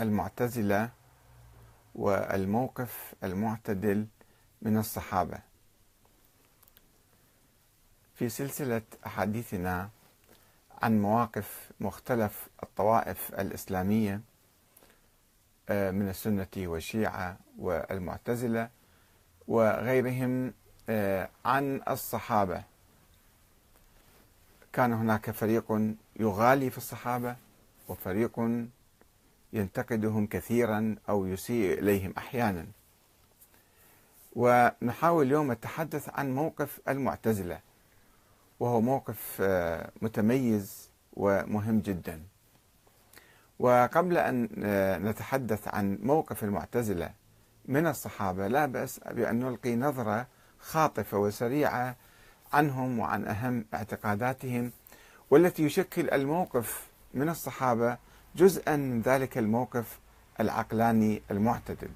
المعتزلة والموقف المعتدل من الصحابة. في سلسلة أحاديثنا عن مواقف مختلف الطوائف الإسلامية آه، من السنة والشيعة والمعتزلة وغيرهم آه، عن الصحابة. كان هناك فريق يغالي في الصحابة وفريق ينتقدهم كثيرا أو يسيء إليهم أحيانا. ونحاول اليوم التحدث عن موقف المعتزلة وهو موقف آه، متميز ومهم جدا. وقبل أن آه، نتحدث عن موقف المعتزلة من الصحابة لا بأس بأن نلقي نظرة خاطفة وسريعة عنهم وعن أهم اعتقاداتهم والتي يشكل الموقف من الصحابة جزءا من ذلك الموقف العقلاني المعتدل.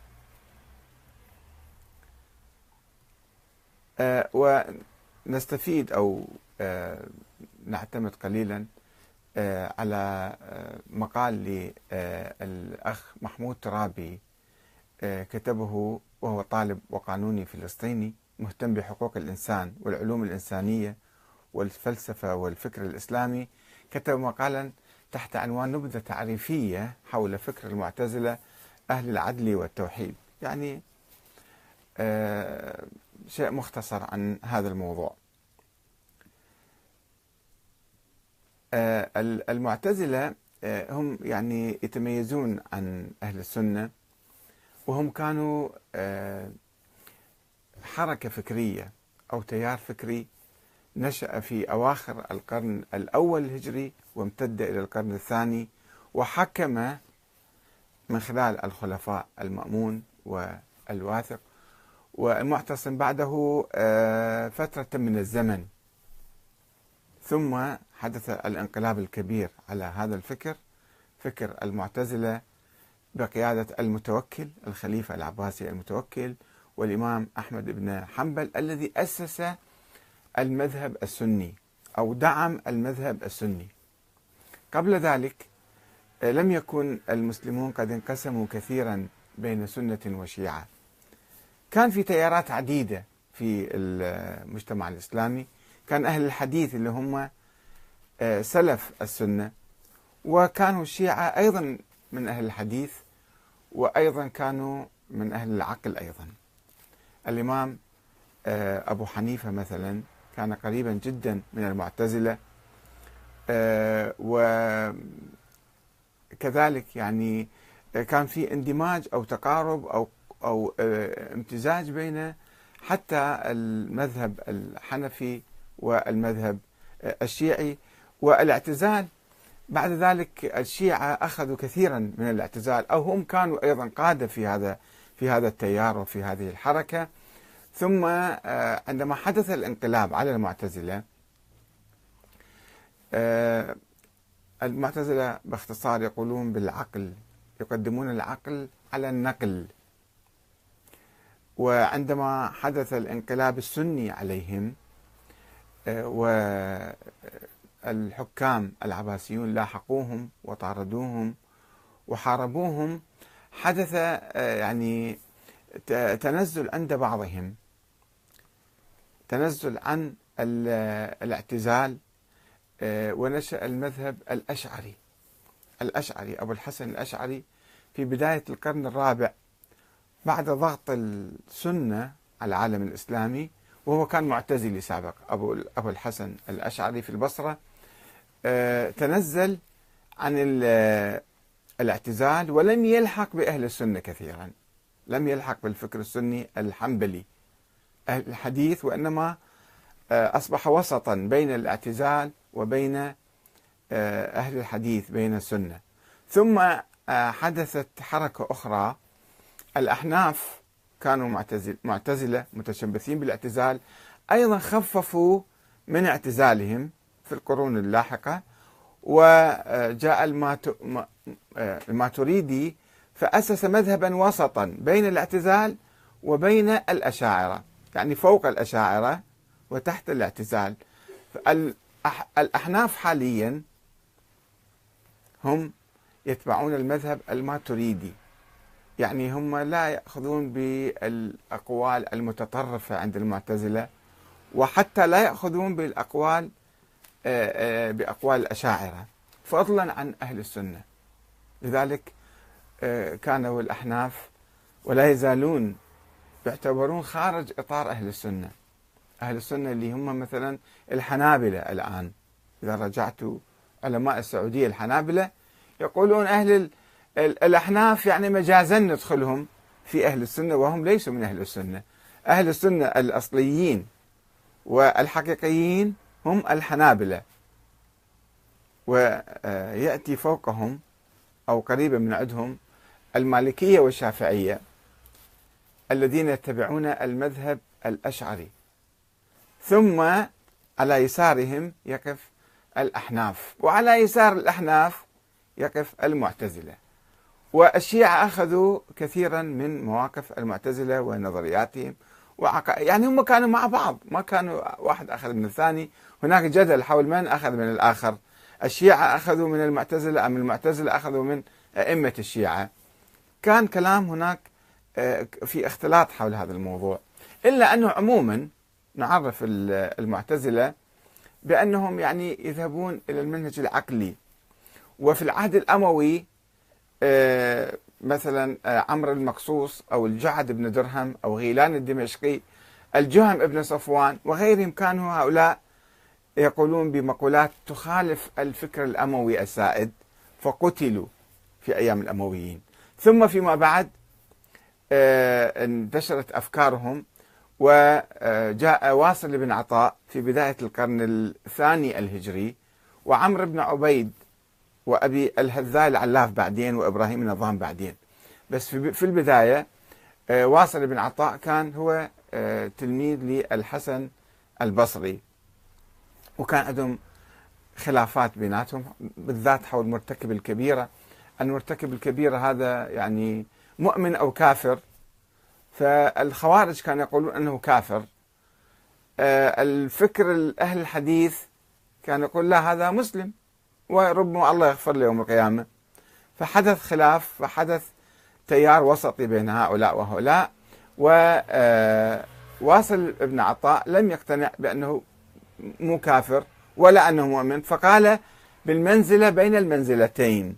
آه ونستفيد أو آه نعتمد قليلا آه على مقال للأخ محمود ترابي كتبه وهو طالب وقانوني فلسطيني مهتم بحقوق الإنسان والعلوم الإنسانية والفلسفة والفكر الإسلامي. كتب مقالا تحت عنوان نبذة تعريفية حول فكر المعتزلة أهل العدل والتوحيد. يعني آه شيء مختصر عن هذا الموضوع. آه المعتزلة آه هم يعني يتميزون عن أهل السنة وهم كانوا حركة فكرية أو تيار فكري نشأ في أواخر القرن الأول الهجري وامتد إلى القرن الثاني وحكم من خلال الخلفاء المأمون والواثق والمعتصم بعده آه، فترة من الزمن. ثم حدث الانقلاب الكبير على هذا الفكر فكر المعتزلة بقيادة المتوكل الخليفة العباسي المتوكل والإمام أحمد بن حنبل الذي أسس المذهب السني أو دعم المذهب السني. قبل ذلك آه، لم يكن المسلمون قد انقسموا كثيرا بين سنة وشيعة. كان في تيارات عديدة في المجتمع الإسلامي. كان أهل الحديث اللي هم آه، سلف السنة. وكانوا الشيعة أيضا من أهل الحديث وأيضا كانوا من أهل العقل أيضا. الإمام آه، أبو حنيفة مثلا كان قريبا جدا من المعتزلة. آه، وكذلك يعني كان في اندماج أو تقارب أو أو آه، امتزاج بين حتى المذهب الحنفي والمذهب آه، الشيعي. والاعتزال بعد ذلك الشيعة أخذوا كثيرا من الاعتزال أو هم كانوا أيضا قادة في هذا في هذا التيار وفي هذه الحركة. ثم عندما حدث الانقلاب على المعتزلة آه، المعتزلة باختصار يقولون بالعقل يقدمون العقل على النقل. وعندما حدث الانقلاب السني عليهم آه، والحكام العباسيون لاحقوهم وطاردوهم وحاربوهم حدث آه، يعني تنزل عند بعضهم. تنزل عن الاعتزال آه، ونشأ المذهب الأشعري. الأشعري أبو الحسن الأشعري في بداية القرن الرابع بعد ضغط السنة على العالم الإسلامي وهو كان معتزلي سابق أبو أبو الحسن الأشعري في البصرة آه، تنزل عن الاعتزال ولم يلحق بأهل السنة كثيرا. لم يلحق بالفكر السني الحنبلي. أهل الحديث وإنما آه، أصبح وسطا بين الاعتزال وبين آه، أهل الحديث بين السنة. ثم آه، حدثت حركة أخرى. الأحناف كانوا معتزل معتزلة متشبثين بالاعتزال. أيضا خففوا من اعتزالهم في القرون اللاحقة. وجاء الماتريدي فأسس مذهبا وسطا بين الاعتزال وبين الأشاعرة. يعني فوق الأشاعرة وتحت الاعتزال. الأحناف حاليا هم يتبعون المذهب الماتريدي. يعني هم لا يأخذون بالأقوال المتطرفة عند المعتزلة وحتى لا يأخذون بالأقوال آه، آه، بأقوال الأشاعرة فضلا عن أهل السنة. لذلك آه، كانوا الأحناف ولا يزالون يعتبرون خارج إطار أهل السنة. أهل السنة اللي هم مثلا الحنابلة الآن. إذا رجعت علماء السعودية الحنابلة يقولون أهل الأحناف يعني مجازا ندخلهم في أهل السنة وهم ليسوا من أهل السنة. أهل السنة الأصليين والحقيقيين هم الحنابلة. ويأتي فوقهم أو قريبا من عندهم المالكية والشافعية. الذين يتبعون المذهب الأشعري. ثم على يسارهم يقف الأحناف وعلى يسار الأحناف يقف المعتزلة. والشيعة أخذوا كثيرا من مواقف المعتزلة ونظرياتهم وعق... يعني هم كانوا مع بعض ما كانوا واحد أخذ من الثاني. هناك جدل حول من أخذ من الآخر الشيعة أخذوا من المعتزلة أم المعتزلة أخذوا من أئمة الشيعة. كان كلام هناك في اختلاط حول هذا الموضوع. إلا أنه عموما نعرف المعتزلة بأنهم يعني يذهبون إلى المنهج العقلي. وفي العهد الأموي آه، مثلا آه، عمرو المقصوص أو الجعد بن درهم أو غيلان الدمشقي الجهم ابن صفوان وغيرهم كانوا هؤلاء يقولون بمقولات تخالف الفكر الأموي السائد فقتلوا في أيام الأمويين. ثم فيما بعد انتشرت أفكارهم وجاء واصل بن عطاء في بداية القرن الثاني الهجري وعمرو بن عبيد وأبي الهذاء العلاف بعدين وإبراهيم النظام بعدين. بس في البداية آه، واصل بن عطاء كان هو آه، تلميذ للحسن البصري. وكان عندهم خلافات بيناتهم بالذات حول مرتكب الكبيرة. المرتكب الكبيرة هذا يعني مؤمن أو كافر فالخوارج كانوا يقولون أنه كافر. آه، الفكر أهل الحديث كان يقول لا هذا مسلم وربما الله يغفر له يوم القيامة. فحدث خلاف فحدث تيار وسطي بين هؤلاء وهؤلاء وواصل آه، ابن عطاء لم يقتنع بأنه مو كافر ولا أنه مؤمن فقال بالمنزلة بين المنزلتين.